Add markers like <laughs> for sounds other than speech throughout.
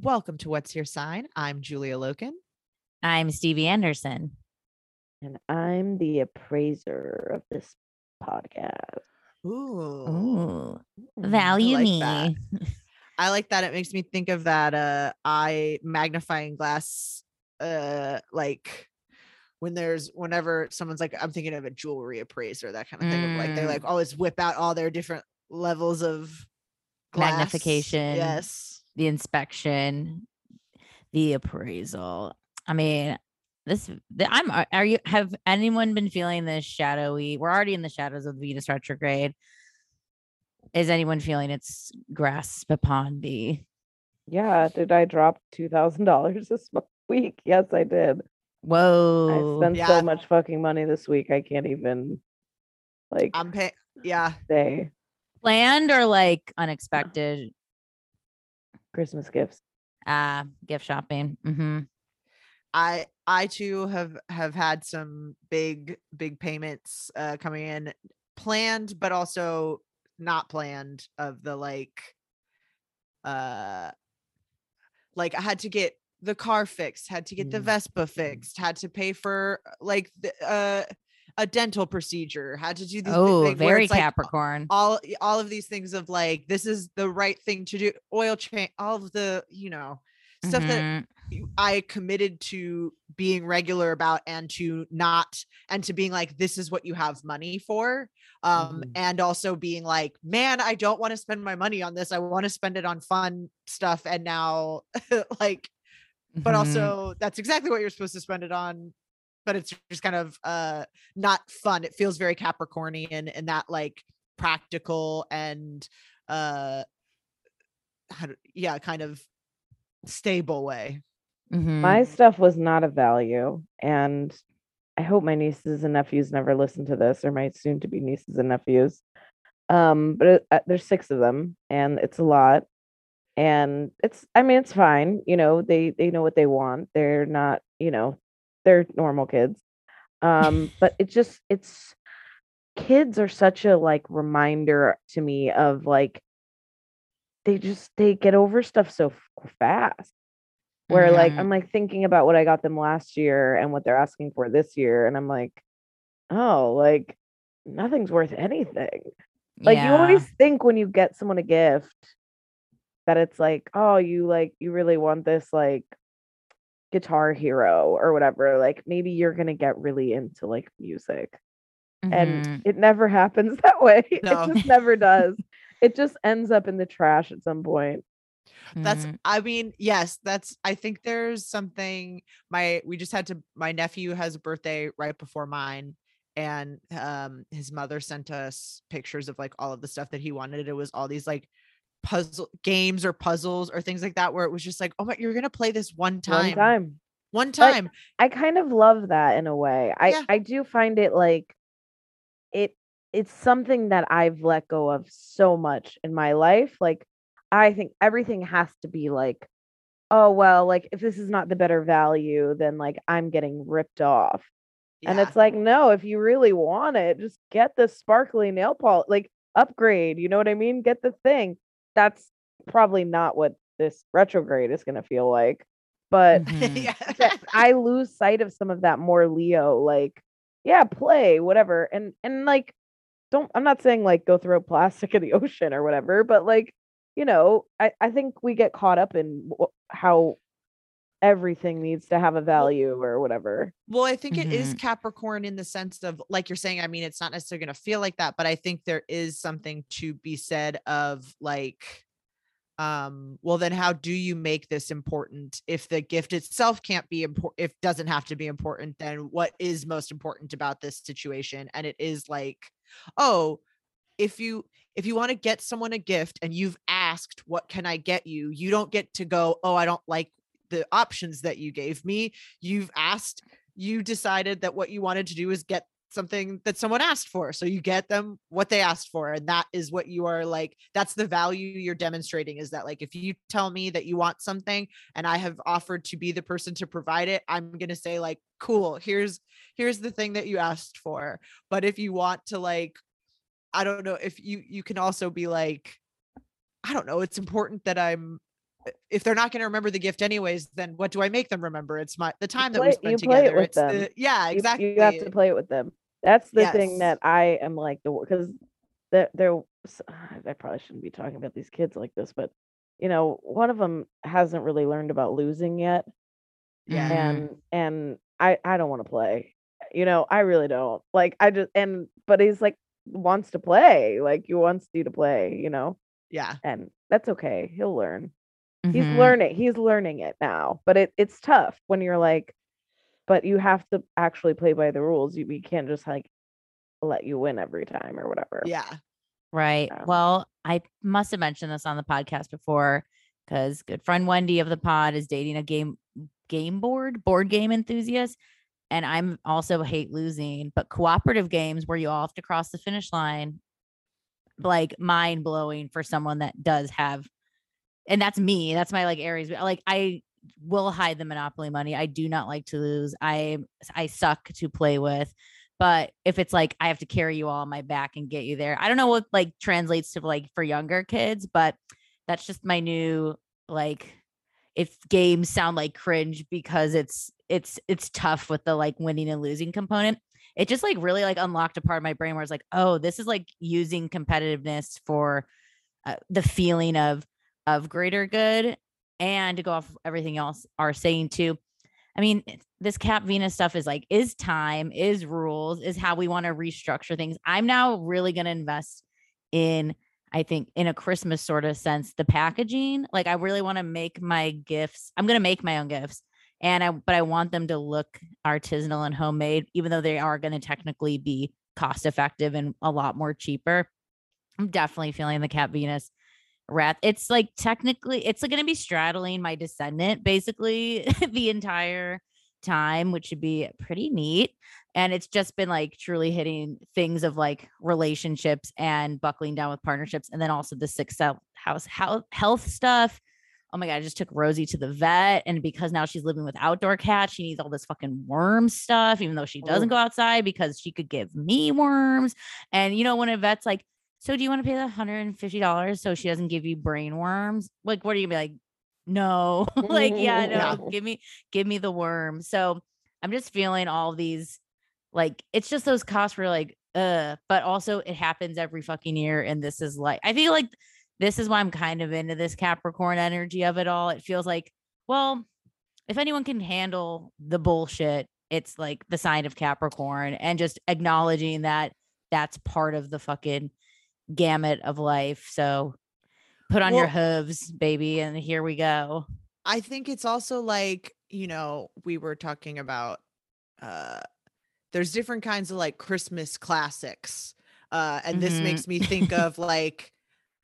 Welcome to What's Your Sign. I'm Julia Loken. I'm Stevie Anderson. And I'm the appraiser of this podcast. Ooh. Ooh. Value I like me. That. <laughs> I like that. It makes me think of that uh eye magnifying glass uh like when there's whenever someone's like I'm thinking of a jewelry appraiser, that kind of thing. Mm. Of like they like mm. always whip out all their different levels of glass. magnification. Yes the inspection, the appraisal. I mean, this the, I'm uh, are you have anyone been feeling this shadowy? We're already in the shadows of Venus retrograde. Is anyone feeling its grasp upon the yeah, did I drop two thousand dollars this <laughs> week? Yes, I did. Whoa! I spent yeah. so much fucking money this week. I can't even like. I'm paying. Yeah. Say planned or like unexpected. Christmas gifts. Ah, uh, gift shopping. Mm-hmm. I I too have have had some big big payments uh coming in planned but also not planned of the like uh like I had to get the car fixed, had to get the mm. Vespa fixed, had to pay for like the uh a dental procedure, had to do these oh, very Capricorn. Like all all of these things of like this is the right thing to do. Oil change, all of the you know stuff mm-hmm. that I committed to being regular about and to not and to being like this is what you have money for um mm-hmm. and also being like man I don't want to spend my money on this I want to spend it on fun stuff and now <laughs> like but mm-hmm. also that's exactly what you're supposed to spend it on but it's just kind of uh not fun. It feels very Capricornian and that like practical and uh how to, yeah, kind of stable way. Mm-hmm. My stuff was not of value and I hope my nieces and nephews never listen to this or my soon to be nieces and nephews. Um, but it, uh, there's six of them, and it's a lot. And it's, I mean, it's fine. You know, they they know what they want. They're not, you know, they're normal kids. Um, but it just it's kids are such a like reminder to me of like they just they get over stuff so fast where like Mhm. i'm like thinking about what i got them last year and what they're asking for this year and i'm like oh like nothing's worth anything like you always think when you get someone a gift that it's like oh you like you really want this like guitar hero or whatever like maybe you're gonna get really into like music Mhm. and it never <laughs> happens that way No. it just never <laughs> does it just ends up in the trash at some point That's Mhm. I mean, yes, that's I think there's something my we just had to my nephew has a birthday right before mine and um his mother sent us pictures of like all of the stuff that he wanted. It was all these like puzzle games or puzzles or things like that where it was just like, "Oh my, you're to play this one time." one time One time. I kind of love that in a way. I Yeah. I do find it like it it's something that I've let go of so much in my life. Like I think everything has to be like oh well, like if this is not the better value then like I'm getting ripped off. And it's like no, if you really want it, just get the sparkly nail polish like upgrade, you know what I mean? Get the thing. That's probably not what this retrograde is going to feel like. But <laughs> Mhm. I lose sight of some of that more Leo, like, yeah, play, whatever. And and like don't I'm not saying like go throw <laughs> plastic in the ocean or whatever, but like, you know, I, I think we get caught up in wh- how everything needs to have a value or whatever. Well, I think it is Mhm. Capricorn in the sense of like you're saying, I mean, it's not necessarily going to feel like that, but I think there is something to be said of like um well then how do you make this important if the gift itself can't be important if doesn't have to be important then what is most important about this situation and it is like oh if you if you want to get someone a gift and you've asked what can i get you you don't get to go oh i don't like the options that you gave me. You've asked you decided that what you wanted to do is get something that someone asked for so you get them what they asked for and that is what you are like that's the value you're demonstrating is that like if you tell me that you want something and i have offered to be the person to provide it i'm going to say like cool here's here's the thing that you asked for. But if you want to like i don't know if you you can also be like i don't know it's important that i'm if they're not going to remember the gift anyways then what do i make them remember it's my the time that we spent you play it together with it's them. the yeah exactly You, have to play it with them. That's the Yes. thing that I am like the because there there <sighs> I probably shouldn't be talking about these kids like this, but you know, one of them hasn't really learned about losing yet, yeah Mhm. and and I I don't want to play. You know, I really don't. Like I just and but he's like wants to play, like he wants you to play. You know, yeah and that's okay. He'll learn. He's Mhm. learning. He's learning it now, but it it's tough when you're like, but you have to actually play by the rules. You we can't just like let you win every time or whatever. yeah Right. Yeah. Well, I must have mentioned this on the podcast before because good friend Wendy of the pod is dating a game game board board game enthusiast, and I'm also hate losing, but cooperative games where you all have to cross the finish line, like mind blowing for someone that does have, and that's me. That's my like Aries. Like I will hide the monopoly money. I do not like to lose. I I suck to play with. But if it's like I have to carry you all on my back and get you there, I don't know what like translates to like for younger kids, but that's just my new like if games sound like cringe because it's it's it's tough with the like winning and losing component. It just like really like unlocked a part of my brain where it's like, oh, this is like using competitiveness for uh, the feeling of of greater good and to go off everything else are saying too. I mean, eh, this Cap Venus stuff is like, is time, is rules, is how we want to restructure things. I'm now really going to invest in, I think, in a Christmas sort of sense, the packaging. Like, I really want to make my gifts. I'm going to make my own gifts, and I, but I want them to look artisanal and homemade, even though they are going to technically be cost effective and a lot more cheaper. I'm definitely feeling the Cap Venus wrath. It's like technically, it's going to be straddling my descendant basically <laughs> the entire time, which should be pretty neat. And it's just been like truly hitting things of like relationships and buckling down with partnerships. And then also the sixth house health stuff. Oh my God, I just took Rosie to the vet. And because now she's living with outdoor cats, she needs all this fucking worm stuff, even though she doesn't go outside because she could give me worms. And you know, when a vet's like, so do you want to pay the $150 so she doesn't give you brain worms? Like, what are you gonna be like? No, <laughs> like, yeah, <laughs> no, give me, give me the worm. So I'm just feeling all these, like, it's just those costs where like, uh, but also it happens every fucking year. And this is like, I feel like this is why I'm kind of into this Capricorn energy of it all. It feels like, well, if anyone can handle the bullshit, it's like the sign of Capricorn and just acknowledging that that's part of the fucking gamut of life. So put on well, your hooves, baby, and here we go. I think it's also like, you know, we were talking about uh there's different kinds of like Christmas classics. Uh and mm-hmm. this makes me think <laughs> of like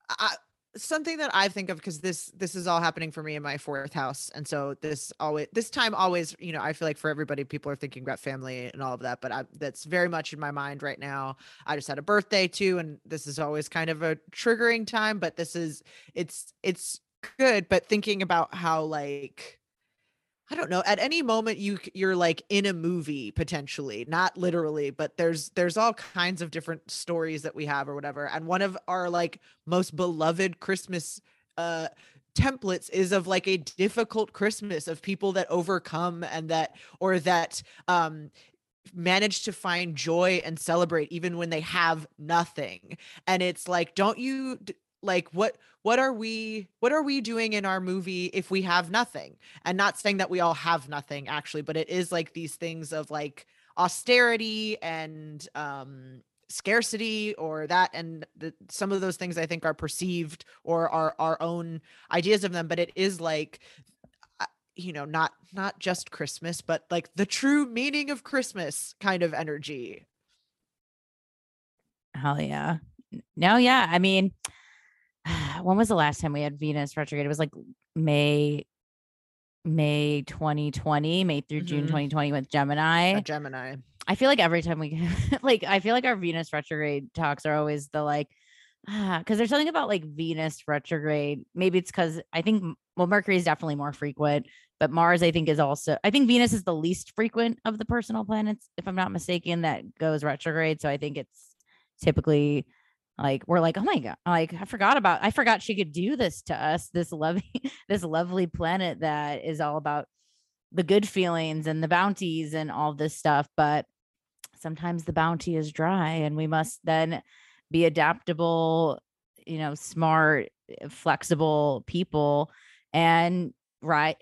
I, something that I think of because this this is all happening for me in my fourth house, and so this always this time always you know I feel like for everybody people are thinking about family and all of that, but I, that's very much in my mind right now. I just had a birthday too, and this is always kind of a triggering time, but this is it's it's good. But thinking about how like I don't know. At any moment you you're like in a movie potentially, not literally, but there's there's all kinds of different stories that we have or whatever. And one of our like most beloved Christmas uh templates is of like a difficult Christmas of people that overcome and that or that um manage to find joy and celebrate even when they have nothing. And it's like don't you like what what are we what are we doing in our movie if we have nothing? And not saying that we all have nothing actually but it is like these things of like austerity and um scarcity or that and the, some of those things i think are perceived or are our own ideas of them but it is like you know not not just christmas but like the true meaning of christmas kind of energy. Hell yeah. No yeah i mean <sighs> when was the last time we had Venus retrograde? It was like May, May 2020, May through mm-hmm. June 2020 with Gemini. A Gemini. I feel like every time we <laughs> like, I feel like our Venus retrograde talks are always the like, <sighs> ah, because there's something about like Venus retrograde. Maybe it's because I think well, Mercury is definitely more frequent, but Mars I think is also. I think Venus is the least frequent of the personal planets, if I'm not mistaken, that goes retrograde. So I think it's typically like we're like oh my god like i forgot about i forgot she could do this to us this lovely <laughs> this lovely planet that is all about the good feelings and the bounties and all this stuff but sometimes the bounty is dry and we must then be adaptable you know smart eh, flexible people and right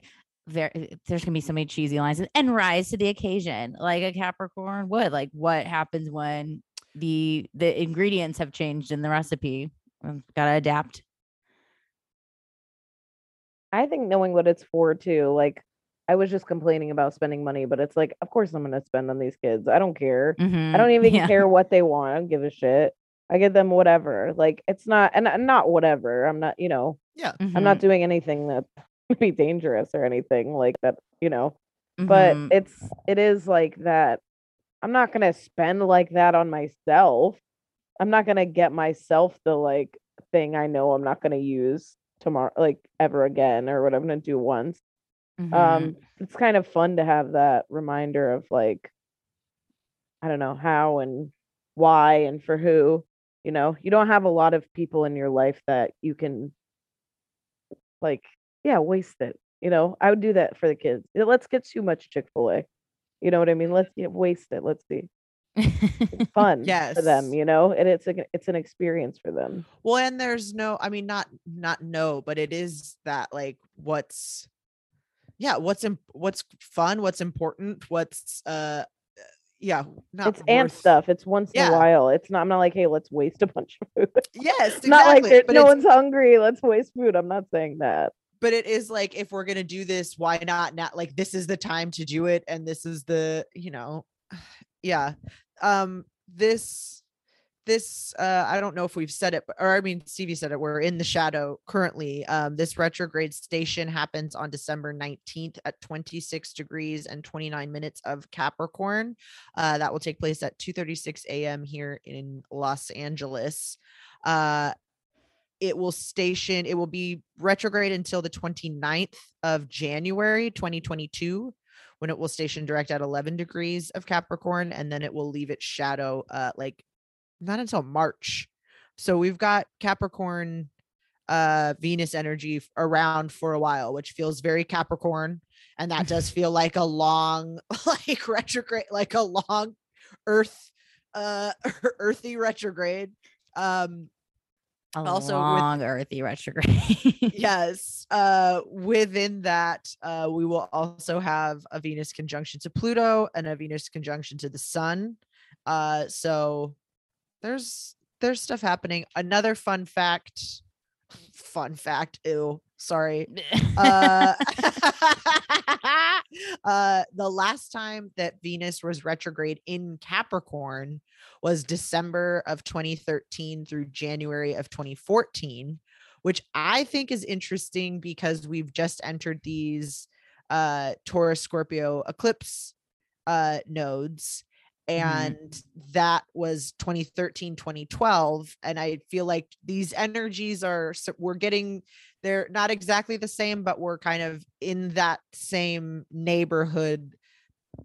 eh, there's gonna be so many cheesy lines and rise to the occasion like a capricorn would like what happens when the the ingredients have changed in the recipe. I've got to adapt. I think knowing what it's for too. Like I was just complaining about spending money, but it's like, of course I'm gonna spend on these kids. I don't care. Mm-hmm. I don't even yeah. care what they want. I don't give a shit. I give them whatever. Like it's not and not whatever. I'm not, you know, yeah. Mm-hmm. I'm not mm-hmm. doing anything that <laughs> be dangerous or anything like that, you know. Mm-hmm. But it's it is like that I'm not gonna spend like that on myself. I'm not gonna get myself the like thing I know I'm not gonna use tomorrow, like ever again, or what I'm gonna do once. Mm-hmm. Um, it's kind of fun to have that reminder of like, I don't know how and why and for who. You know, you don't have a lot of people in your life that you can, like, yeah, waste it. You know, I would do that for the kids. Let's get too much Chick Fil A. You know what I mean? Let's waste it. Let's see. <laughs> fun yes. for them, you know, and it's a it's an experience for them. Well, and there's no, I mean, not not no, but it is that like what's yeah, what's in, what's fun, what's important, what's uh yeah, not it's worth... ant stuff. It's once yeah. in a while. It's not. I'm not like, hey, let's waste a bunch of food. Yes, exactly. <laughs> not like no one's hungry. Let's waste food. I'm not saying that but it is like if we're gonna do this why not not like this is the time to do it and this is the you know <sighs> yeah. Um this this uh i don't know if we've said it or i mean stevie said it we're in the shadow currently. Um this retrograde station happens on december 19th at 26 degrees and 29 minutes of capricorn. Uh that will take place at 2 36 a.m here in los angeles. Uh it will station it will be retrograde until the 29th of january 2022 when it will station direct at 11 degrees of capricorn and then it will leave its shadow uh like not until March. So we've got Capricorn uh Venus energy around for a while, which feels very Capricorn. And that does <laughs> feel like a long, <laughs> like retrograde, like a long earth, uh <laughs> earthy retrograde. Um a also long with, earthy retrograde. <laughs> yes. Uh within that, uh we will also have a Venus conjunction to Pluto and a Venus conjunction to the sun. Uh so there's there's stuff happening. Another fun fact. Fun fact. Ew. Sorry. <laughs> uh, <laughs> <laughs> uh, the last time that Venus was retrograde in Capricorn was December of 2013 through January of 2014, which I think is interesting because we've just entered these uh Taurus Scorpio eclipse uh nodes. And mm-hmm. that was 2013 2012 and i feel like these energies are we're getting they're not exactly the same but we're kind of in that same neighborhood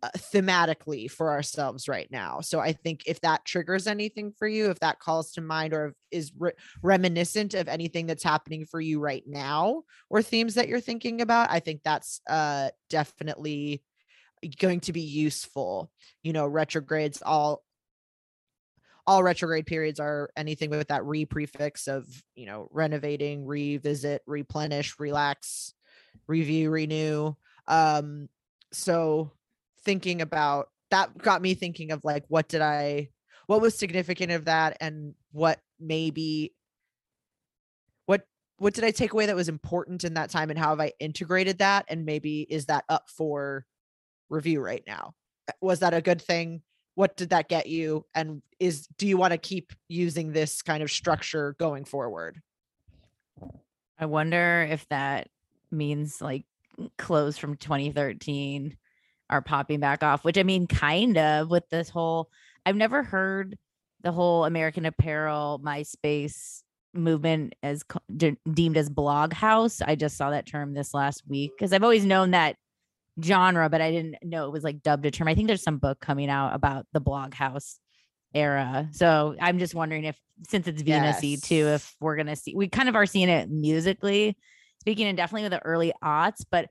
uh, thematically for ourselves right now so i think if that triggers anything for you if that calls to mind or is re- reminiscent of anything that's happening for you right now or themes that you're thinking about i think that's uh definitely going to be useful you know retrogrades all all retrograde periods are anything with that re prefix of you know renovating revisit replenish relax review renew um so thinking about that got me thinking of like what did i what was significant of that and what maybe what what did i take away that was important in that time and how have i integrated that and maybe is that up for review right now. Uh, was that a good thing? What did that get you? And is do you want to keep using this kind of structure going forward? I wonder if that means like clothes from 2013 are popping back off, which I mean, kind of with this whole, I've never heard the whole American Apparel MySpace movement as de- deemed as blog house. I just saw that term this last week because I've always known that genre, but I didn't know it was like dubbed a term. I think there's some book coming out about the blog house era. So I'm just wondering if since it's Venusy yes. too, if we're gonna see we kind of are seeing it musically speaking and definitely with the early aughts, but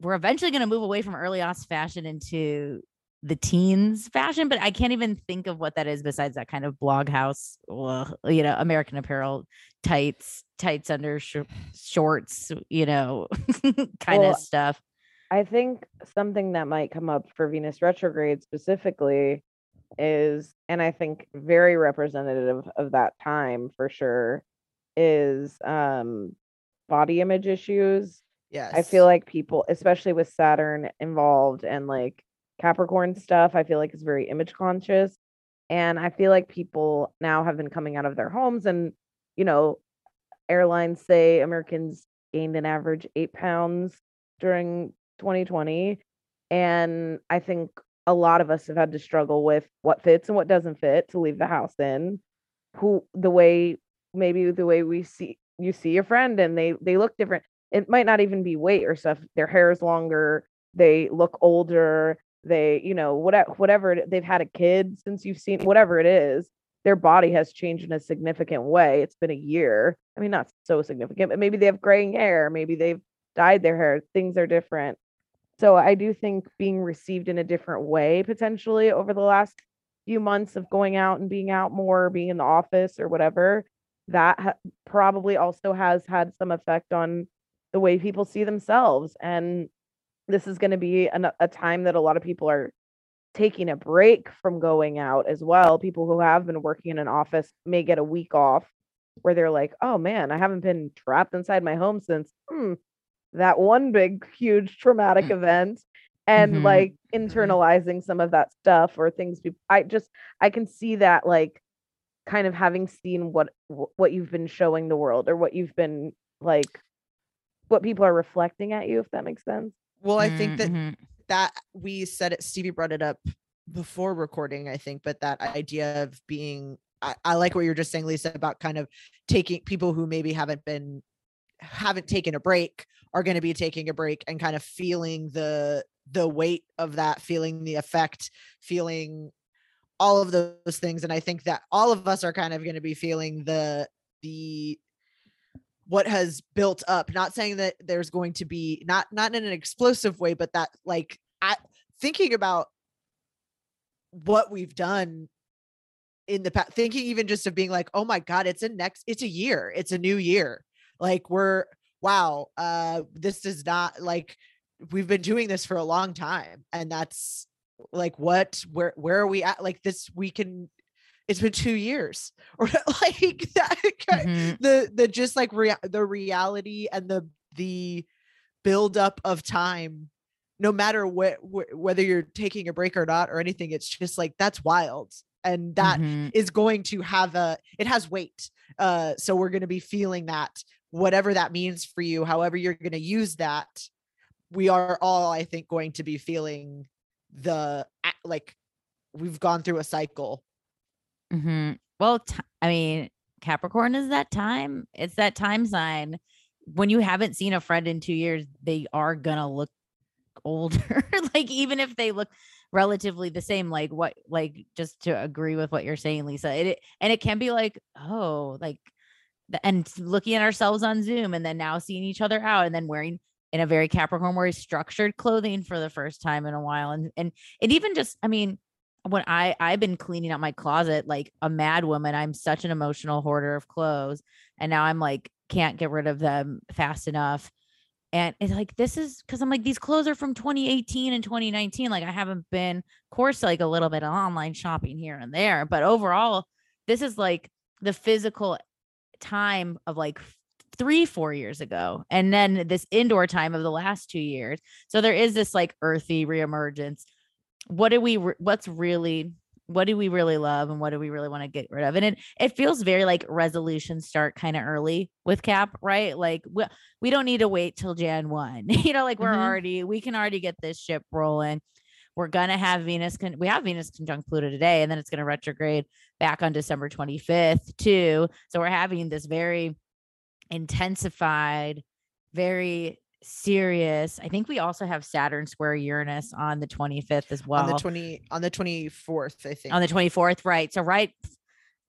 we're eventually gonna move away from early aughts fashion into the teens fashion, but I can't even think of what that is besides that kind of blog house, you know, American Apparel tights, tights under sh- shorts, you know, <laughs> kind well, of stuff. I think something that might come up for Venus retrograde specifically is, and I think very representative of that time for sure, is um body image issues. Yes. I feel like people, especially with Saturn involved and like Capricorn stuff, I feel like is very image conscious. And I feel like people now have been coming out of their homes and, you know, airlines say Americans gained an average eight pounds during 2020 and i think a lot of us have had to struggle with what fits and what doesn't fit to leave the house in. Who the way maybe the way we see you see your friend and they they look different. It might not even be weight or stuff. Their hair is longer. They look older. They you know whatever whatever they've had a kid since you've seen whatever it is their body has changed in a significant way. It's been a year. I mean not so significant but maybe they have graying hair. Maybe they've dyed their hair. Things are different so I do think being received in a different way potentially over the last few months of going out and being out more, being in the office or whatever, that ha- probably also has had some effect on the way people see themselves. And this is going to be an, a time that a lot of people are taking a break from going out as well. People who have been working in an office may get a week off where they're like, oh man, I haven't been trapped inside my home since hmm, that one big huge traumatic mm. event and mm-hmm. like mm-hmm. internalizing some of that stuff or things be- i just i can see that like kind of having seen what what you've been showing the world or what you've been like what people are reflecting at you if that makes sense well i think that Mm-hmm. that we said it stevie brought it up before recording i think but that idea of being I, I like what you're just saying lisa about kind of taking people who maybe haven't been haven't taken a break are going to be taking a break and kind of feeling the the weight of that feeling the effect feeling all of those things and i think that all of us are kind of going to be feeling the the what has built up not saying that there's going to be not not in an explosive way but that like i thinking about what we've done in the past thinking even just of being like oh my god it's a next it's a year it's a new year like we're wow uh this is not like we've been doing this for a long time and that's like what where where are we at like this we can it's been two years <laughs> or like <laughs> that Mhm. the the just like rea- the reality and the the buildup of time no matter what wh- whether you're taking a break or not or anything it's just like that's wild and that Mhm. is going to have a it has weight uh so we're going to be feeling that whatever that means for you however you're going to use that we are all i think going to be feeling the like we've gone through a cycle Mhm. Well, t- I mean, Capricorn is that time. It's that time sign. When you haven't seen a friend in two years, they are gonna look older. <laughs> like even if they look relatively the same, like what, like just to agree with what you're saying, Lisa. It, it- and it can be like, oh, like, and looking at ourselves on Zoom, and then now seeing each other out, and then wearing in a very Capricorn, very structured clothing for the first time in a while, and and and even just, I mean, when I I've been cleaning out my closet like a mad woman. I'm such an emotional hoarder of clothes, and now I'm like can't get rid of them fast enough. And it's like this is because I'm like these clothes are from 2018 and 2019. Like I haven't been, of course, like a little bit of online shopping here and there, but overall, this is like the physical time of like three four years ago and then this indoor time of the last two years so there is this like earthy reemergence. What do we re- what's really what do we really love and what do we really want to get rid of? And it it feels very like resolutions start kind of early with cap right? Like we, we don't need to wait till jan 1 <laughs> you know like we're Mhm. already we can already get this ship rolling we're gonna have venus con- we have venus conjunct pluto today and then it's gonna retrograde back on december 25th too. So we're having this very intensified very serious i think we also have saturn square uranus on the 25th as well on the 20 on the 24th i think. On the 24th right. So right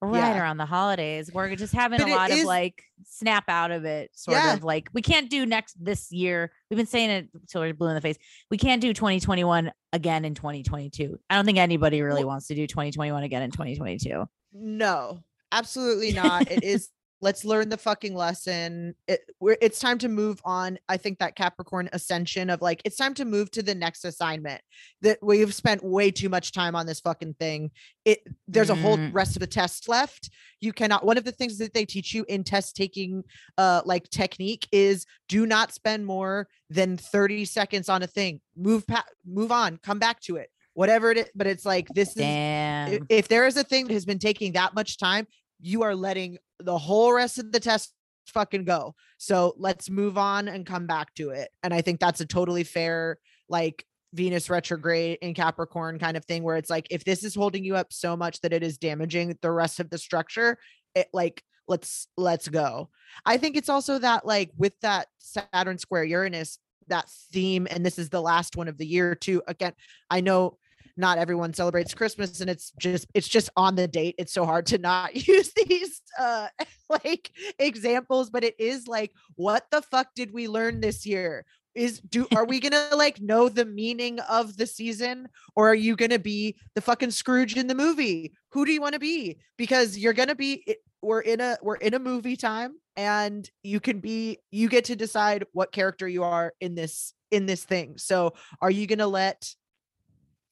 right Yeah. around the holidays we're just having But a lot of like snap out of it sort Yeah. of like we can't do next this year we've been saying it till we're blue in the face we can't do 2021 again in 2022 i don't think anybody really wants to do 2021 again in 2022 No, absolutely not. it <laughs> is let's learn the fucking lesson. It, we're, it's time to move on. I think that Capricorn ascension of like it's time to move to the next assignment. That we've spent way too much time on this fucking thing. It there's a whole Mm. rest of the test left. You cannot one of the things that they teach you in test taking uh like technique is do not spend more than 30 seconds on a thing. Move pa- move on, come back to it. Whatever it is, but it's like this is damn if, if there is a thing that has been taking that much time, you are letting the whole rest of the test fucking go. So let's move on and come back to it. And I think that's a totally fair, like Venus retrograde in Capricorn kind of thing, where it's like, if this is holding you up so much that it is damaging the rest of the structure, it like, let's let's go. I think it's also that like with that Saturn square Uranus, that theme, and this is the last one of the year too. Again, I know not everyone celebrates Christmas and it's just it's just on the date. It's so hard to not <laughs> use these uh <laughs> like examples, but it is like what the fuck did we learn this year? Is do are we gonna like know the meaning of the season or are you gonna be the fucking Scrooge in the movie? Who do you want to be? Because you're gonna be we're in a we're in a movie time and you can be you get to decide what character you are in this in this thing. So are you gonna let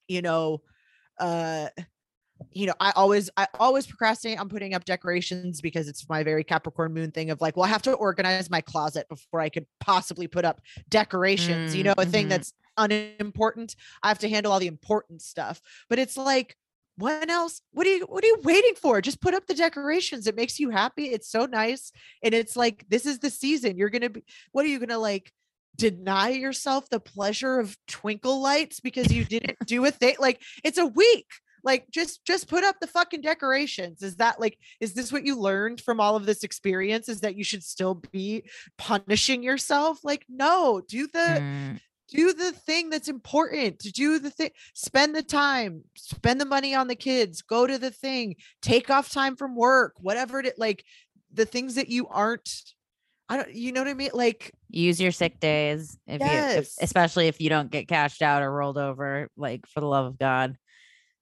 you know uh you know i always i always procrastinate on putting up decorations because it's my very capricorn moon thing of like well i have to organize my closet before i could possibly put up decorations you Mm, know a thing mhm. that's unimportant. I have to handle all the important stuff. But it's like when else what are you what are you waiting for? Just put up the decorations. It makes you happy. It's so nice. And it's like this is the season. You're gonna be what are you gonna like deny yourself the pleasure of twinkle lights because you didn't do a thing like it's a week like just just put up the fucking decorations. Is that like is this what you learned from all of this experience is that you should still be punishing yourself? Like no do the mm. do the thing that's important to do the thing spend the time spend the money on the kids go to the thing take off time from work whatever it like the things that you aren't I don't you know what I mean? Like use your sick days if yes. you if, especially if you don't get cashed out or rolled over like for the love of god.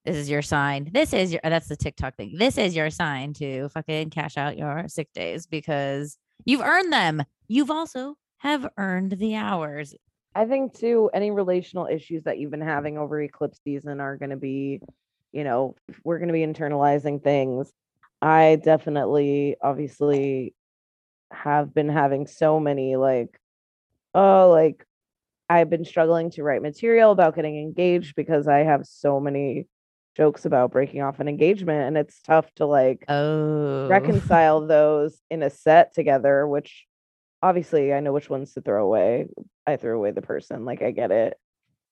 This is your sign. This is your that's the TikTok thing. This is your sign to fucking cash out your sick days because you've earned them. You've also have earned the hours. I think too, any relational issues that you've been having over eclipse season are going to be, you know, we're going to be internalizing things. I definitely, obviously, have been having so many like, oh, like I've been struggling to write material about getting engaged because I have so many jokes about breaking off an engagement and it's tough to like oh. <laughs> reconcile those in a set together which obviously I know which ones to throw away. I threw away the person, like I get it.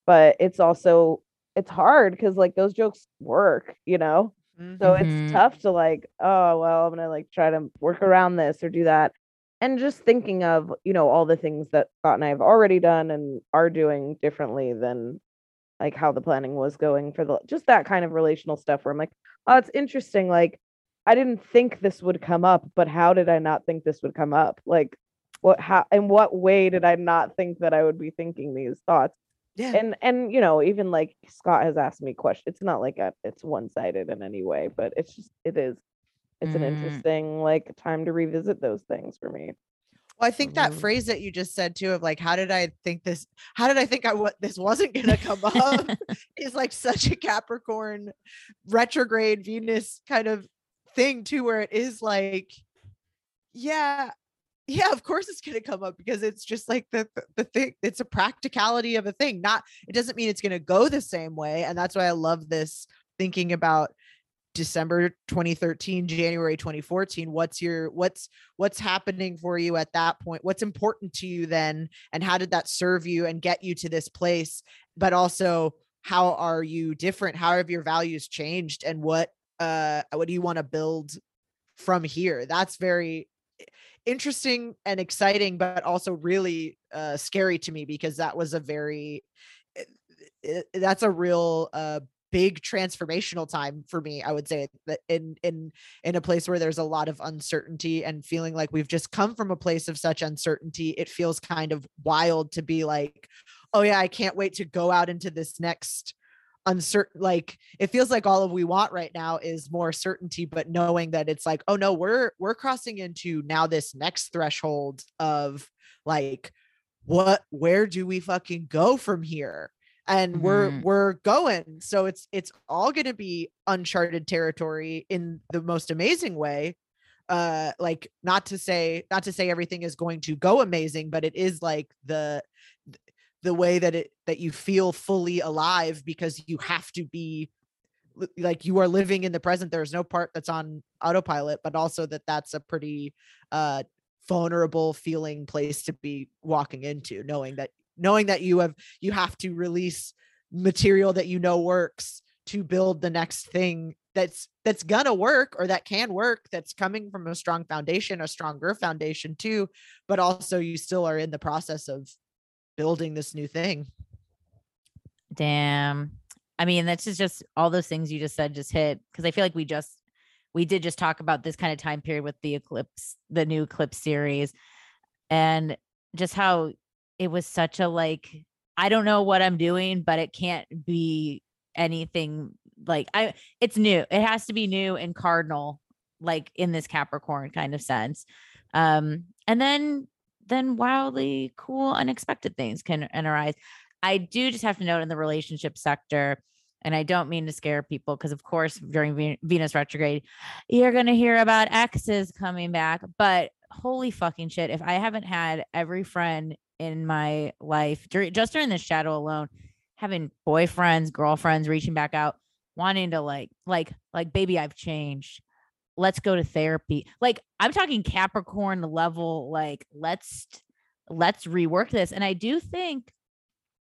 But it's also it's hard because like those jokes work, you know? Mm-hmm. So it's mm-hmm. tough to like, oh well, I'm gonna like try to work around this or do that. And just thinking of, you know, all the things that Scott and I have already done and are doing differently than like how the planning was going for the just that kind of relational stuff where I'm like, oh, it's interesting. Like I didn't think this would come up, but how did I not think this would come up? Like what how in what way did i not think that i would be thinking these thoughts yeah and and you know even like scott has asked me questions it's not like a, it's one-sided in any way but it's just it is it's mm. an interesting like time to revisit those things for me well, I think that mm-hmm. phrase that you just said too of like, how did I think this? How did I think I what this wasn't gonna come up? <laughs> <laughs> is like such a Capricorn retrograde Venus kind of thing too, where it is like, yeah, yeah of course it's going to come up because it's just like the, the, the thing it's a practicality of a thing not it doesn't mean it's going to go the same way and that's why i love this thinking about december 2013 january 2014 what's your what's what's happening for you at that point? What's important to you then and how did that serve you and get you to this place? But also how are you different? How have your values changed? And what uh what do you want to build from here? That's very interesting and exciting, but also really uh, scary to me because that was a very eh, eh, that's a real uh, big transformational time for me i would say in in in a place where there's a lot of uncertainty and feeling like we've just come from a place of such uncertainty it feels kind of wild to be like oh yeah i can't wait to go out into this next uncertain like it feels like all of we want right now is more certainty but knowing that it's like oh no we're we're crossing into now this next threshold of like what where do we fucking go from here and mm-hmm. we're we're going so it's it's all going to be uncharted territory in the most amazing way uh like not to say not to say everything is going to go amazing but it is like the the way that it that you feel fully alive because you have to be like you are living in the present there's no part that's on autopilot but also that that's a pretty uh vulnerable feeling place to be walking into knowing that knowing that you have you have to release material that you know works to build the next thing that's that's gonna work or that can work that's coming from a strong foundation a stronger foundation too but also you still are in the process of building this new thing. Damn. I mean, that's just, just all those things you just said just hit because I feel like we just we did just talk about this kind of time period with the eclipse, the new eclipse series, and just how it was such a like I don't know what I'm doing, but it can't be anything like I it's new. It has to be new and cardinal, like in this Capricorn kind of sense. Um, and then then wildly cool, unexpected things can arise. I do just have to note in the relationship sector, and I don't mean to scare people because, of course, during Venus retrograde, you're going to hear about exes coming back. But holy fucking shit, if I haven't had every friend in my life just during the shadow alone, having boyfriends, girlfriends reaching back out, wanting to like like like baby I've changed. Let's go to therapy. Like I'm talking Capricorn level like let's let's rework this. And I do think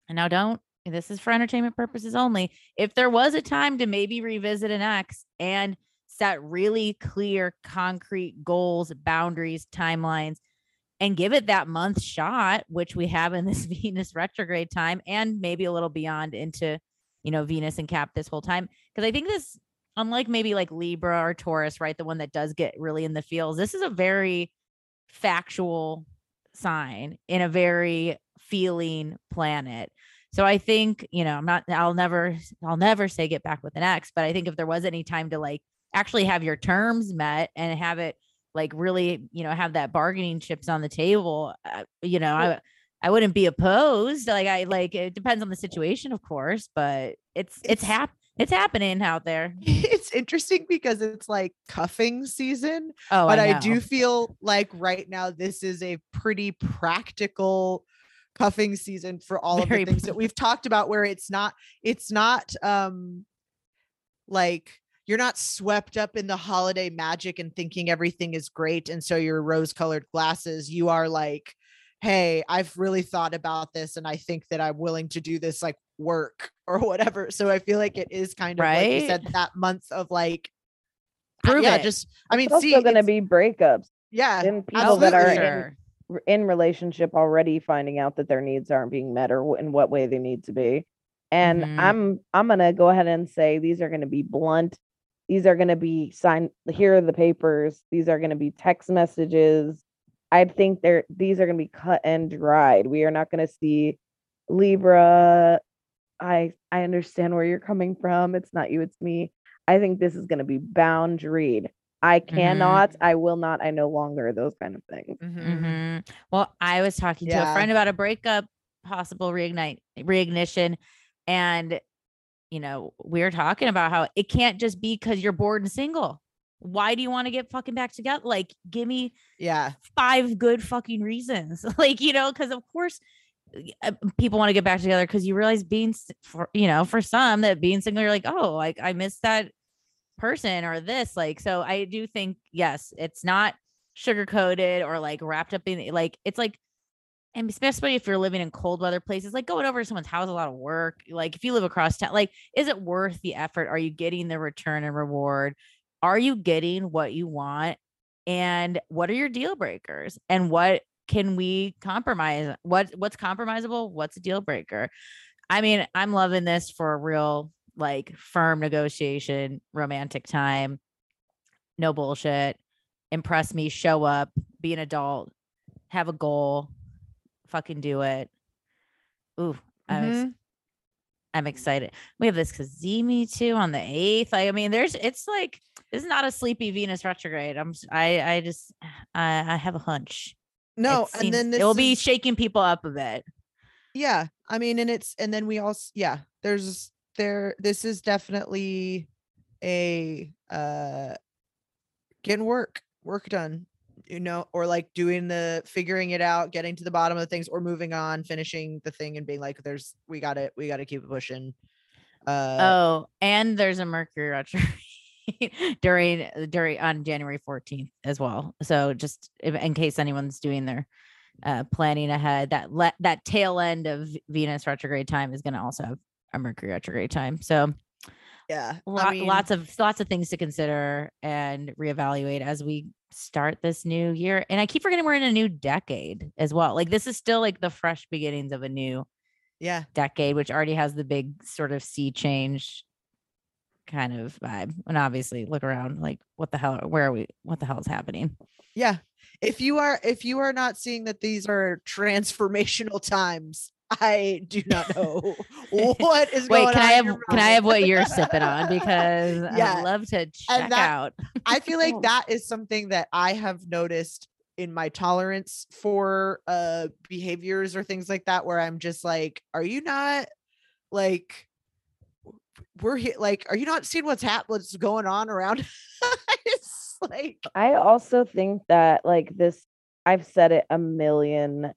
and now don't this is for entertainment purposes only. If there was a time to maybe revisit an ex and set really clear concrete goals, boundaries, timelines and give it that month shot, which we have in this <laughs> Venus retrograde time and maybe a little beyond into, you know, Venus and Cap this whole time. Cause I think this, unlike maybe like Libra or Taurus, right? The one that does get really in the feels, this is a very factual sign in a very feeling planet. So I think, you know, I'm not, I'll never, I'll never say get back with an ex, but I think if there was any time to like actually have your terms met and have it like really, you know, have that bargaining chips on the table, uh, you know, I I wouldn't be opposed. Like I like it depends on the situation, of course, but it's it's, it's hap it's happening out there. <laughs> It's interesting because it's like cuffing season. Oh, but I, I do feel like right now this is a pretty practical cuffing season for all Very of the things that we've talked about where it's not it's not um like you're not swept up in the holiday magic and thinking everything is great and so your rose colored glasses you are like hey i've really thought about this and i think that i'm willing to do this like work <laughs> or whatever so i feel like it is kind of right? like you said that month of like prove yeah it. just i mean it's also going to be breakups yeah and people that are in, in relationship already finding out that their needs aren't being met or in what way they need to be and mm-hmm. i'm i'm going to go ahead and say these are going to be blunt these are going to be signed here are the papers these are going to be text messages i think they're these are going to be cut and dried we are not going to see libra i i understand where you're coming from it's not you it's me i think this is going to be boundaried i mm-hmm. cannot mm-hmm. i will not i no longer those kind of things mm-hmm. well i was talking yeah. to a friend about a breakup possible reignite reignition and you know, we are talking about how it can't just be because you're bored and single. Why do you want to get fucking back together? Like, give me yeah five good fucking reasons. <laughs> like, you know, because of course uh, people want to get back together because you realize being for you know for some that being single you're like oh like I miss that person or this like so I do think yes it's not sugar coated or like wrapped up in like it's like and especially if you're living in cold weather places, like going over to someone's house, a lot of work. Like if you live across town, like is it worth the effort? Are you getting the return and reward? Are you getting what you want? And what are your deal breakers? And what can we compromise? What what's compromisable? What's a deal breaker? I mean, I'm loving this for a real like firm negotiation, romantic time. No bullshit. Impress me, show up, be an adult, have a goal, fucking do it. Ooh, mm-hmm. I'm excited. We have this Cazimi too on the eighth. I, I mean, there's it's like this is not a sleepy Venus retrograde. I'm I I just <sighs> I, I have a hunch. No, seems, and then it will is, be shaking people up a bit. Yeah, I mean, and it's and then we also yeah, there's there. This is definitely a uh getting work work done you know, or like doing the figuring it out, getting to the bottom of things, or moving on, finishing the thing and being like, there's we got it, we got to keep pushing. Uh, oh, and there's a Mercury retrograde <laughs> during during on January 14th as well. So just if, in case anyone's doing their uh planning ahead, that let that tail end of Venus retrograde time is going to also have a Mercury retrograde time. So yeah, lot, I mean, lots of lots of things to consider and reevaluate as we start this new year. And I keep forgetting we're in a new decade as well. Like this is still like the fresh beginnings of a new yeah decade, which already has the big sort of sea change kind of vibe. And obviously look around like what the hell where are we what the hell is happening? Yeah. If you are if you are not seeing that these are transformational times, I do not know <laughs> what is Wait, going can I have can I have what you're sipping on because <laughs> yeah. I'd love to check that, out. I feel like <laughs> that is something that I have noticed in my tolerance for uh behaviors or things like that where I'm just like, are you not like we're here like are you not seeing what's happening what's going on around it's like I also think that like this I've said it a million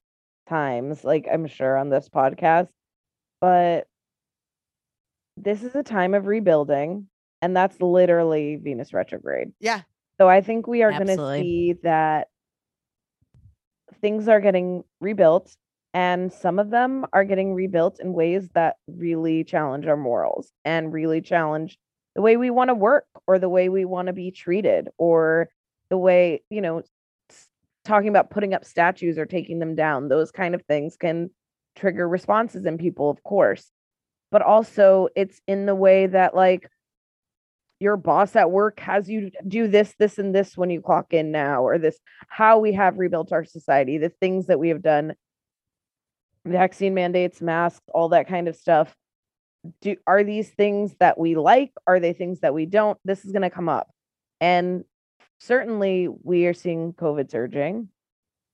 times, like I'm sure on this podcast, but this is a time of rebuilding, and that's literally Venus retrograde. Yeah. So I think we are going to see that things are getting rebuilt, and some of them are getting rebuilt in ways that really challenge our morals and really challenge the way we want to work or the way we want to be treated or the way, you know, s- talking about putting up statues or taking them down. Those kind of things can trigger responses in people, of course. But also, it's in the way that, like, your boss at work has you do this, this, and this when you clock in now, or this, how we have rebuilt our society, the things that we have done, vaccine mandates, masks, all that kind of stuff. Do are these things that we like? Are they things that we don't? This is going to come up. And certainly we are seeing COVID surging.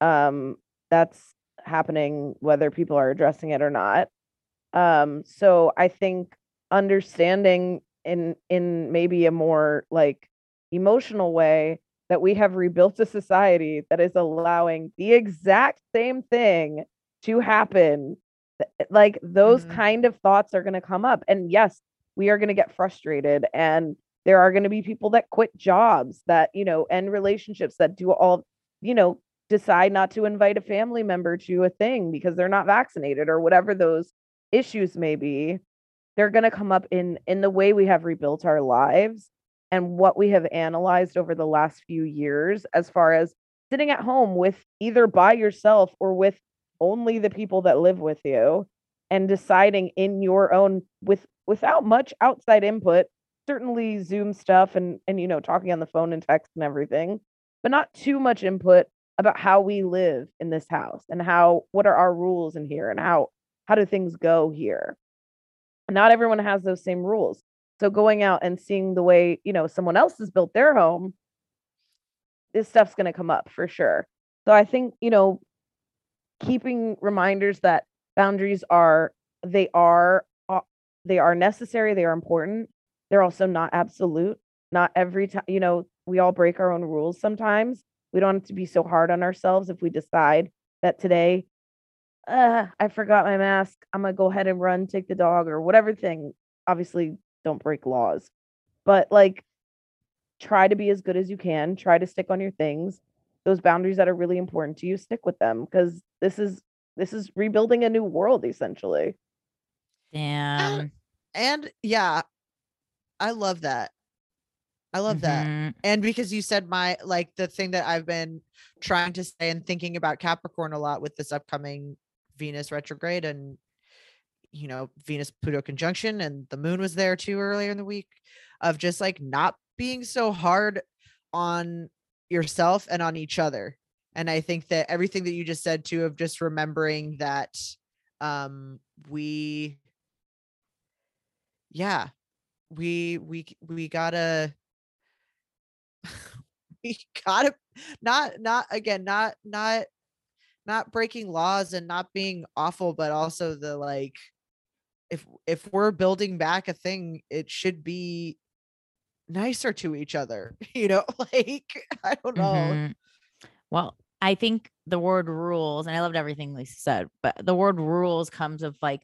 Um, that's happening whether people are addressing it or not. Um, so I think understanding in in maybe a more like emotional way that we have rebuilt a society that is allowing the exact same thing to happen like those Mhm. kind of thoughts are going to come up and yes we are going to get frustrated and there are going to be people that quit jobs that you know end relationships that do all you know decide not to invite a family member to a thing because they're not vaccinated or whatever those issues may be. They're going to come up in in the way we have rebuilt our lives and what we have analyzed over the last few years as far as sitting at home with either by yourself or with only the people that live with you and deciding in your own with without much outside input certainly zoom stuff and and you know talking on the phone and text and everything but not too much input about how we live in this house and how what are our rules in here and how how do things go here? Not everyone has those same rules. So going out and seeing the way you know someone else has built their home this stuff's going to come up for sure. So i think you know keeping reminders that boundaries are they are uh, they are necessary they are important they're also not absolute not every time you know we all break our own rules sometimes. We don't have to be so hard on ourselves if we decide that today uh, i forgot my mask i'm gonna go ahead and run take the dog or whatever thing obviously don't break laws. But like try to be as good as you can try to stick on your things. Those boundaries that are really important to you stick with them because this is this is rebuilding a new world essentially. Damn. And yeah, I love that. I love that. Mhm. And because you said my like the thing that I've been trying to say and thinking about Capricorn a lot with this upcoming Venus retrograde and you know, Venus Pluto conjunction and the moon was there too earlier in the week of just like not being so hard on yourself and on each other. And I think that everything that you just said too of just remembering that um we yeah, we we we gotta <laughs> we gotta not not again not not not breaking laws and not being awful but also the like if if we're building back a thing it should be nicer to each other <laughs> you know <laughs> like i don't know Mhm. Well, I think the word rules, and I loved everything Lisa said, but the word rules comes of like,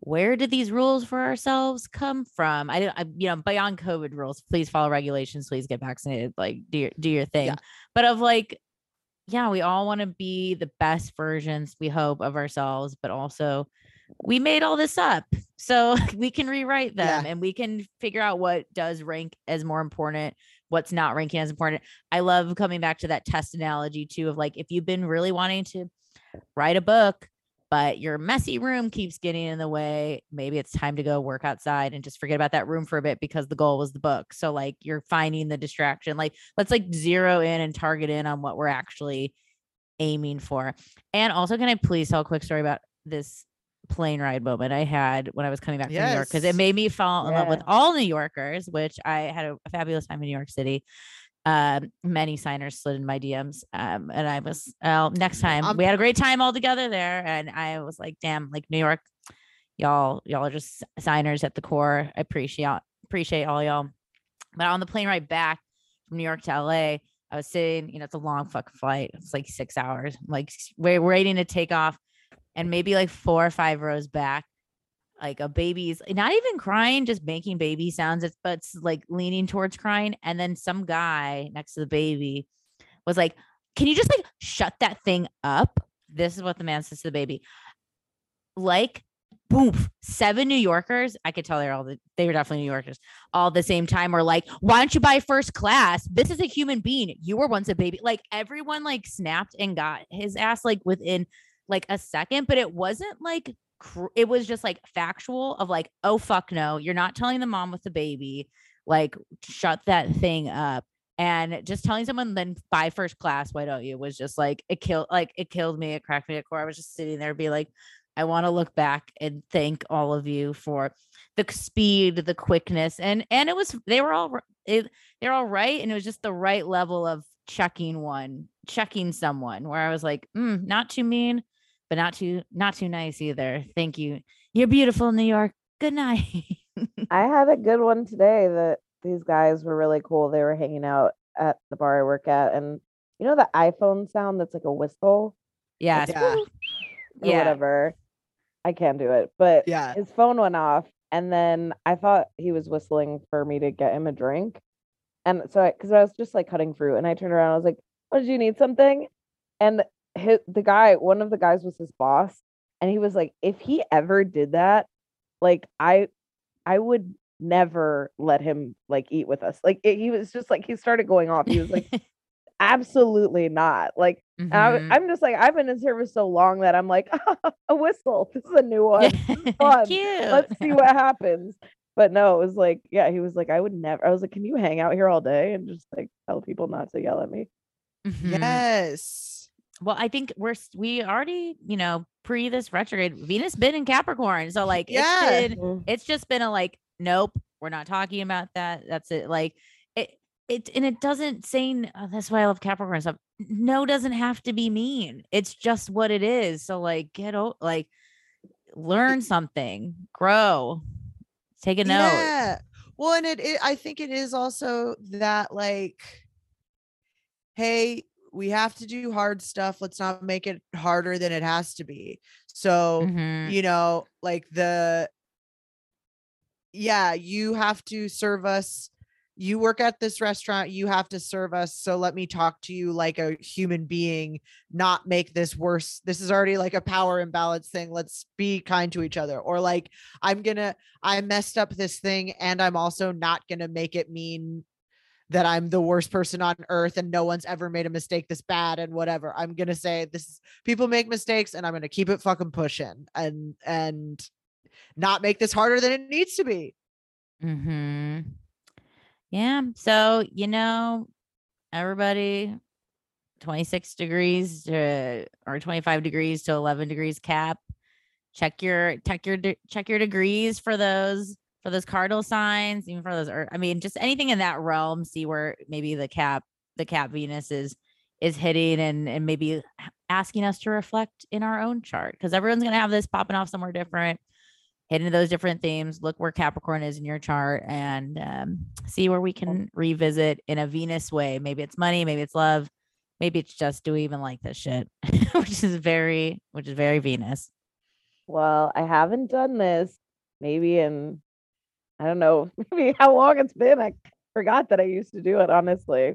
where did these rules for ourselves come from? I, don't- I you know, beyond COVID rules, please follow regulations, please get vaccinated, like do your do your thing. Yeah. But of like, yeah, we all want to be the best versions we hope of ourselves, but also we made all this up. So <laughs> we can rewrite them Yeah. and we can figure out what does rank as more important, what's not ranking as important. I love coming back to that test analogy too of like if you've been really wanting to write a book, but your messy room keeps getting in the way, maybe it's time to go work outside and just forget about that room for a bit because the goal was the book. So like you're finding the distraction. Like let's like zero in and target in on what we're actually aiming for. And also can I please tell a quick story about this plane ride moment I had when I was coming back from New York because it made me fall in love with all New Yorkers, which I had a, a fabulous time in New York City. Um, many signers slid in my DMs, um, and I was well. Next time Um, we had a great time all together there, and I was like, "Damn, like New York, y'all, y'all are just signers at the core. I appreciate appreciate all y'all." But on the plane right back from New York to LA, I was sitting, you know, it's a long fucking flight. It's like six hours. I'm like we're waiting to take off, and maybe like four or five rows back, like a baby's not even crying, just making baby sounds. It's but it's like leaning towards crying. And then some guy next to the baby was like, Can you just like shut that thing up? This is what the man says to the baby. Like, boom, seven New Yorkers. I could tell they're all the they were definitely New Yorkers all the same time were like, Why don't you buy first class? This is a human being. You were once a baby. Like everyone like snapped and got his ass like within like a second, but it wasn't like it was just like factual of like, oh fuck no, you're not telling the mom with the baby, like shut that thing up. And just telling someone then buy first class, why don't you? Was just like it killed like it killed me, it cracked me at core. I was just sitting there be like, I want to look back and thank all of you for the speed, the quickness, and and it was they were all it, they're all right, and it was just the right level of checking one, checking someone where I was like, mm, not too mean, but not too not too nice either. Thank you. You're beautiful, New York. Good night. I had a good one today that these guys were really cool. They were hanging out at the bar I work at and you know the iPhone sound that's like a whistle? Yes. Yeah. Or Yeah. whatever. I can't do it. But Yeah. his phone went off and then I thought he was whistling for me to get him a drink. And so I because I was just like cutting fruit and I turned around, I was like, Oh, did you need something? And his, the guy, one of the guys was his boss, and he was like, if he ever did that, like I I would never let him like eat with us. Like it, he was just like he started going off. He was like, <laughs> absolutely not. Like and I. I'm just like I've been in service so long that I'm like <laughs> a whistle. This is a new one. <laughs> fun. Cute. Let's see what happens. But no, it was like yeah, he was like I would never. I was like, can you hang out here all day and just like tell people not to yell at me? Mhm. Yes. Well, I think we're we already, you know, pre this retrograde, Venus been in Capricorn. So like Yeah. it's been mm. it's just been a like, nope, we're not talking about that. That's it. Like it it and it doesn't say n- oh, that's why I love Capricorn stuff. No doesn't have to be mean. It's just what it is. So like get out like learn something, grow, take a note. Yeah. Well, and it, it I think it is also that like, hey, we have to do hard stuff. Let's not make it harder than it has to be. So, Mhm. you know, like the yeah, you have to serve us. You work at this restaurant, you have to serve us. So let me talk to you like a human being, not make this worse. This is already like a power imbalance thing. Let's be kind to each other. Or like, I'm gonna, I messed up this thing and I'm also not gonna make it mean that I'm the worst person on earth and no one's ever made a mistake this bad and whatever. I'm gonna say this is people make mistakes and I'm gonna keep it fucking pushing and and not make this harder than it needs to be. Mm-hmm. Yeah. So, you know, everybody 26 degrees to or 25 degrees to 11 degrees cap. Check your check your check your degrees for those for those cardinal signs, even for those I mean, just anything in that realm, see where maybe the cap the cap Venus is is hitting and and maybe asking us to reflect in our own chart because everyone's gonna have this popping off somewhere different hit into those different themes, look where Capricorn is in your chart, and um, see where we can revisit in a Venus way. Maybe it's money, maybe it's love, maybe it's just do we even like this shit, <laughs> which is very, which is very Venus. Well, I haven't done this maybe in I don't know, <laughs> maybe how long it's been. I forgot that I used to do it, honestly.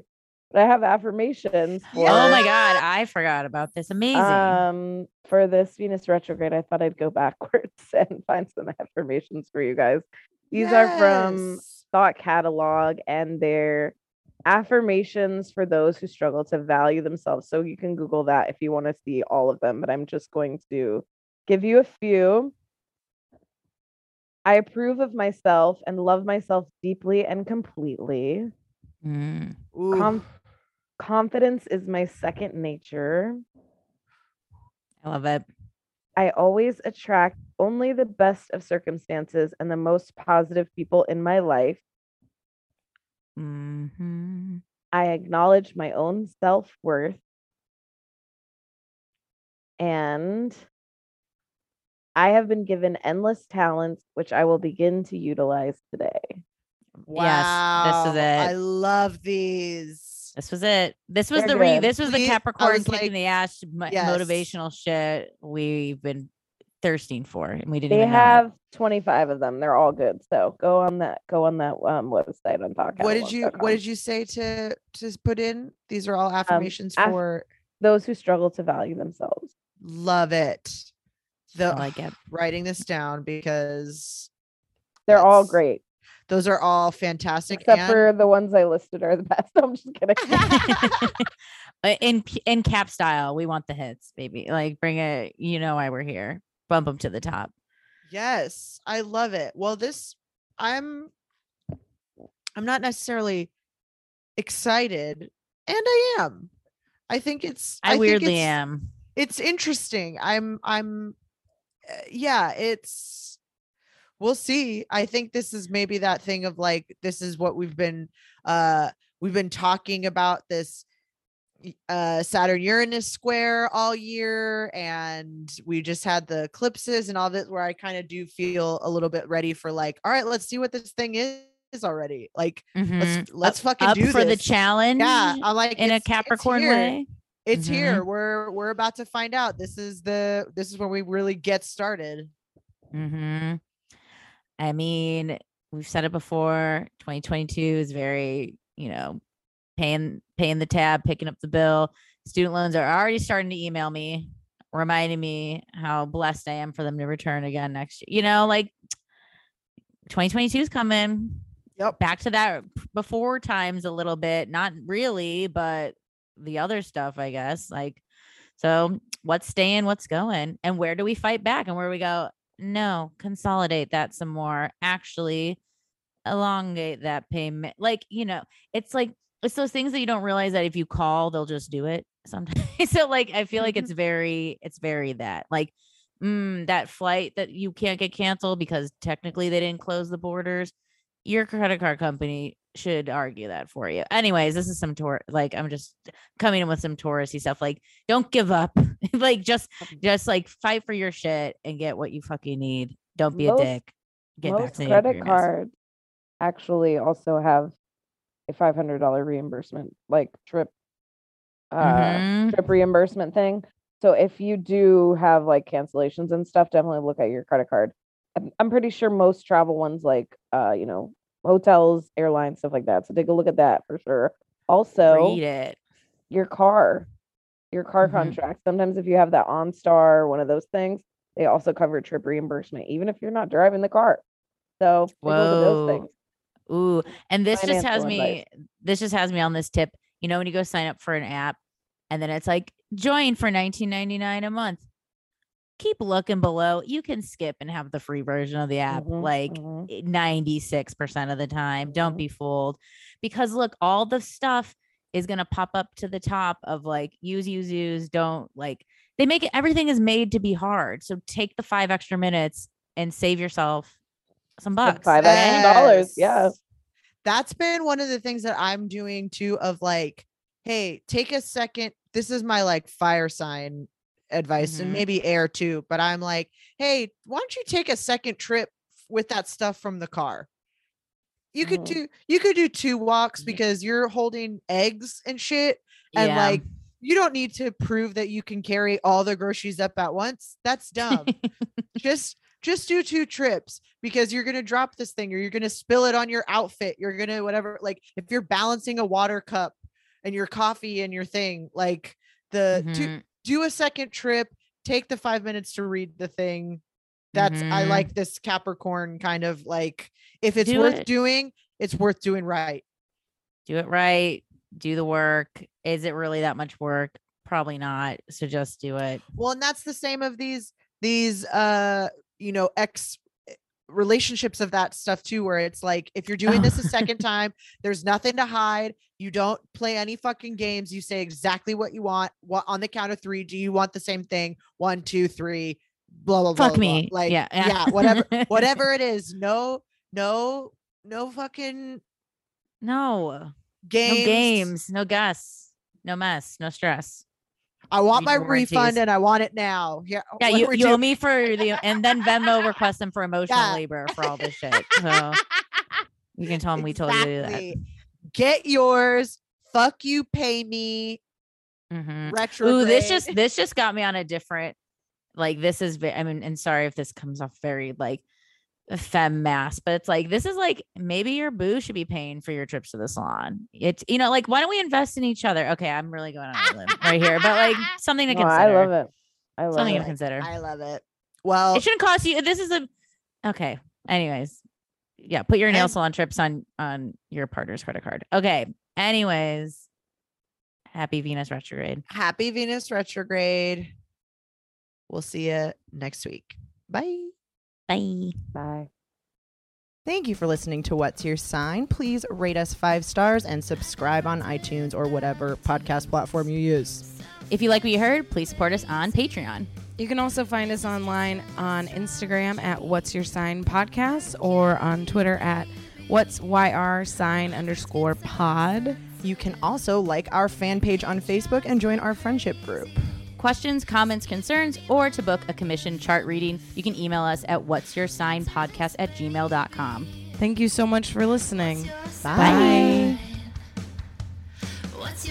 But I have affirmations for Oh my god, I forgot about this. Amazing. um for this Venus retrograde. I thought I'd go <laughs> backwards and find some affirmations for you guys. These are from Thought Catalog and they're affirmations for those who struggle to value themselves. So you can Google that if you want to see all of them, but I'm just going to give you a few. I approve of myself and love myself deeply and completely. Mm. Com- confidence is my second nature. I love it. I always attract only the best of circumstances and the most positive people in my life. Mhm. I acknowledge my own self worth. And I have been given endless talents, which I will begin to utilize today. Wow. this is it. I love these. This was it. This was They're the re- this was the Capricorn was kicking like, the ass mo- yes. motivational shit we've been thirsting for, and we didn't. They even know have 25 of them. They're all good. So go on that. Go on that um, website on talk. what did you what did you say to to put in these are all affirmations aff- for Those who struggle to value themselves. love it the I like it. <sighs> writing this down because They're all great, those are all fantastic except and for the ones I listed are the <laughs> best. I'm just kidding. <laughs> <laughs> Uh, in in cap style, we want the hits, baby. Like bring it. You know why we're here. Bump them to the top. yes i love it well this i'm i'm not necessarily excited and i am i think it's I, think weirdly it's- am. it's interesting i'm i'm yeah it's we'll see i think this is maybe that thing of like this is what we've been uh we've been talking about this uh saturn uranus square all year and we just had the eclipses and all this where i kind of do feel a little bit ready for like all right let's see what this thing is already like Mhm. let's let's fucking Up do for the challenge. yeah i'm like in a Capricorn way. It's Mhm. here we're we're about to find out this is the this is where we really get started hmm I mean, we've said it before. 2022 is very, you know, paying paying the tab, picking up the bill. Student loans are already starting to email me, reminding me how blessed I am for them to return again next year. You know, like 2022 is coming. Yep. Back to that before times a little bit. Not really, but the other stuff, I guess. Like, so what's staying, what's going, and where do we fight back, and where we go? No, consolidate that some more. Actually, elongate that payment. Like, you know, it's like it's those things that you don't realize that if you call, they'll just do it sometimes. <laughs> so, like, I feel like it's very, it's very that like, mm, that flight that you can't get canceled because technically they didn't close the borders. Your credit card company should argue that for you. Anyways, this is some tour like I'm just coming in with some touristy stuff. Like, don't give up. <laughs> like just just like fight for your shit and get what you fucking need. Don't be Most- a dick. Get Most vaccinated. credit cards actually also have a $500 reimbursement, like trip uh Mhm. trip reimbursement thing. So if you do have like cancellations and stuff, definitely look at your credit card. I'm, I'm pretty sure most travel ones like uh, you know, hotels, airlines, stuff like that. So take a look at that for sure. Also, Read it. your car, your car Mhm. contract. Sometimes if you have that OnStar one of those things, they also cover trip reimbursement, even if you're not driving the car. So take a look at those Whoa. things. Ooh, and this just has Financial me. This just has me on this tip. You know, when you go sign up for an app, and then it's like join for 19.99 a month. Keep looking below. You can skip and have the free version of the app. Mhm, Like mhm. 96% of the time. Don't Mhm. be fooled. Because look, all the stuff is going to pop up to the top of like use, use, use. Don't like, they make it, everything is made to be hard. So take the five extra minutes and save yourself some bucks. five extra dollars. Yeah. That's been one of the things that I'm doing too of like, hey, take a second. This is my like fire sign advice and Mhm. maybe air too, but I'm like, hey, why don't you take a second trip with that stuff from the car? You could Mhm. do you could do two walks because you're holding eggs and shit and Yeah. like you don't need to prove that you can carry all the groceries up at once. That's dumb <laughs> just just do two trips because you're going to drop this thing or you're going to spill it on your outfit you're going to whatever like if you're balancing a water cup and your coffee and your thing like the do, Mhm. Do a second trip take the 5 minutes to read the thing that's i Mhm. like this capricorn kind of like if it's Do worth it. doing it's worth doing right do it right. Do the work. Is it really that much work? Probably not. So just do it. well and that's the same of these these uh you know ex relationships of that stuff too where it's like if you're doing oh. this a <laughs> second time there's nothing to hide you don't play any fucking games you say exactly what you want what on the count of three do you want the same thing one two three blah blah blah Fuck blah. me. like Yeah, yeah, yeah. whatever <laughs> whatever it is no no no fucking No. games No games. No Gus. No mess. No stress. I want my your refund and i want it now Yeah, Yeah, you, do you owe me for the and then Venmo request them for emotional Yeah. labor for all this shit. <laughs> So you can tell them we told you that. Get yours. Fuck you, pay me. Mhm. Retrograde. Ooh, this just this just got me on a different like this is I mean, and sorry if this comes off very like femme mass, but it's like this is like maybe your boo should be paying for your trips to the salon. It's you know, like why don't we invest in each other? Okay, I'm really going on a limb right here, but like <laughs> something to No, consider. I love it. I love Something it. to consider. I love it. Well, it shouldn't cost you. This is a okay. Anyways, yeah, put your nail And- salon trips on on your partner's credit card. Okay. Anyways, happy Venus retrograde. happy Venus retrograde. We'll see you next week. Bye. Bye. Bye. Thank you for listening to What's Your Sign. Please rate us five stars and subscribe on iTunes or whatever podcast platform you use. If you like what you heard, please support us on Patreon. You can also find us online on Instagram at What's Your Sign Podcast or on Twitter at What's YR sign underscore pod. You can also like our fan page on Facebook and join our friendship group. Questions, comments, concerns, or to book a commission chart reading, you can email us at what's your sign podcast at gmail.com. Thank you so much for listening. Bye. What's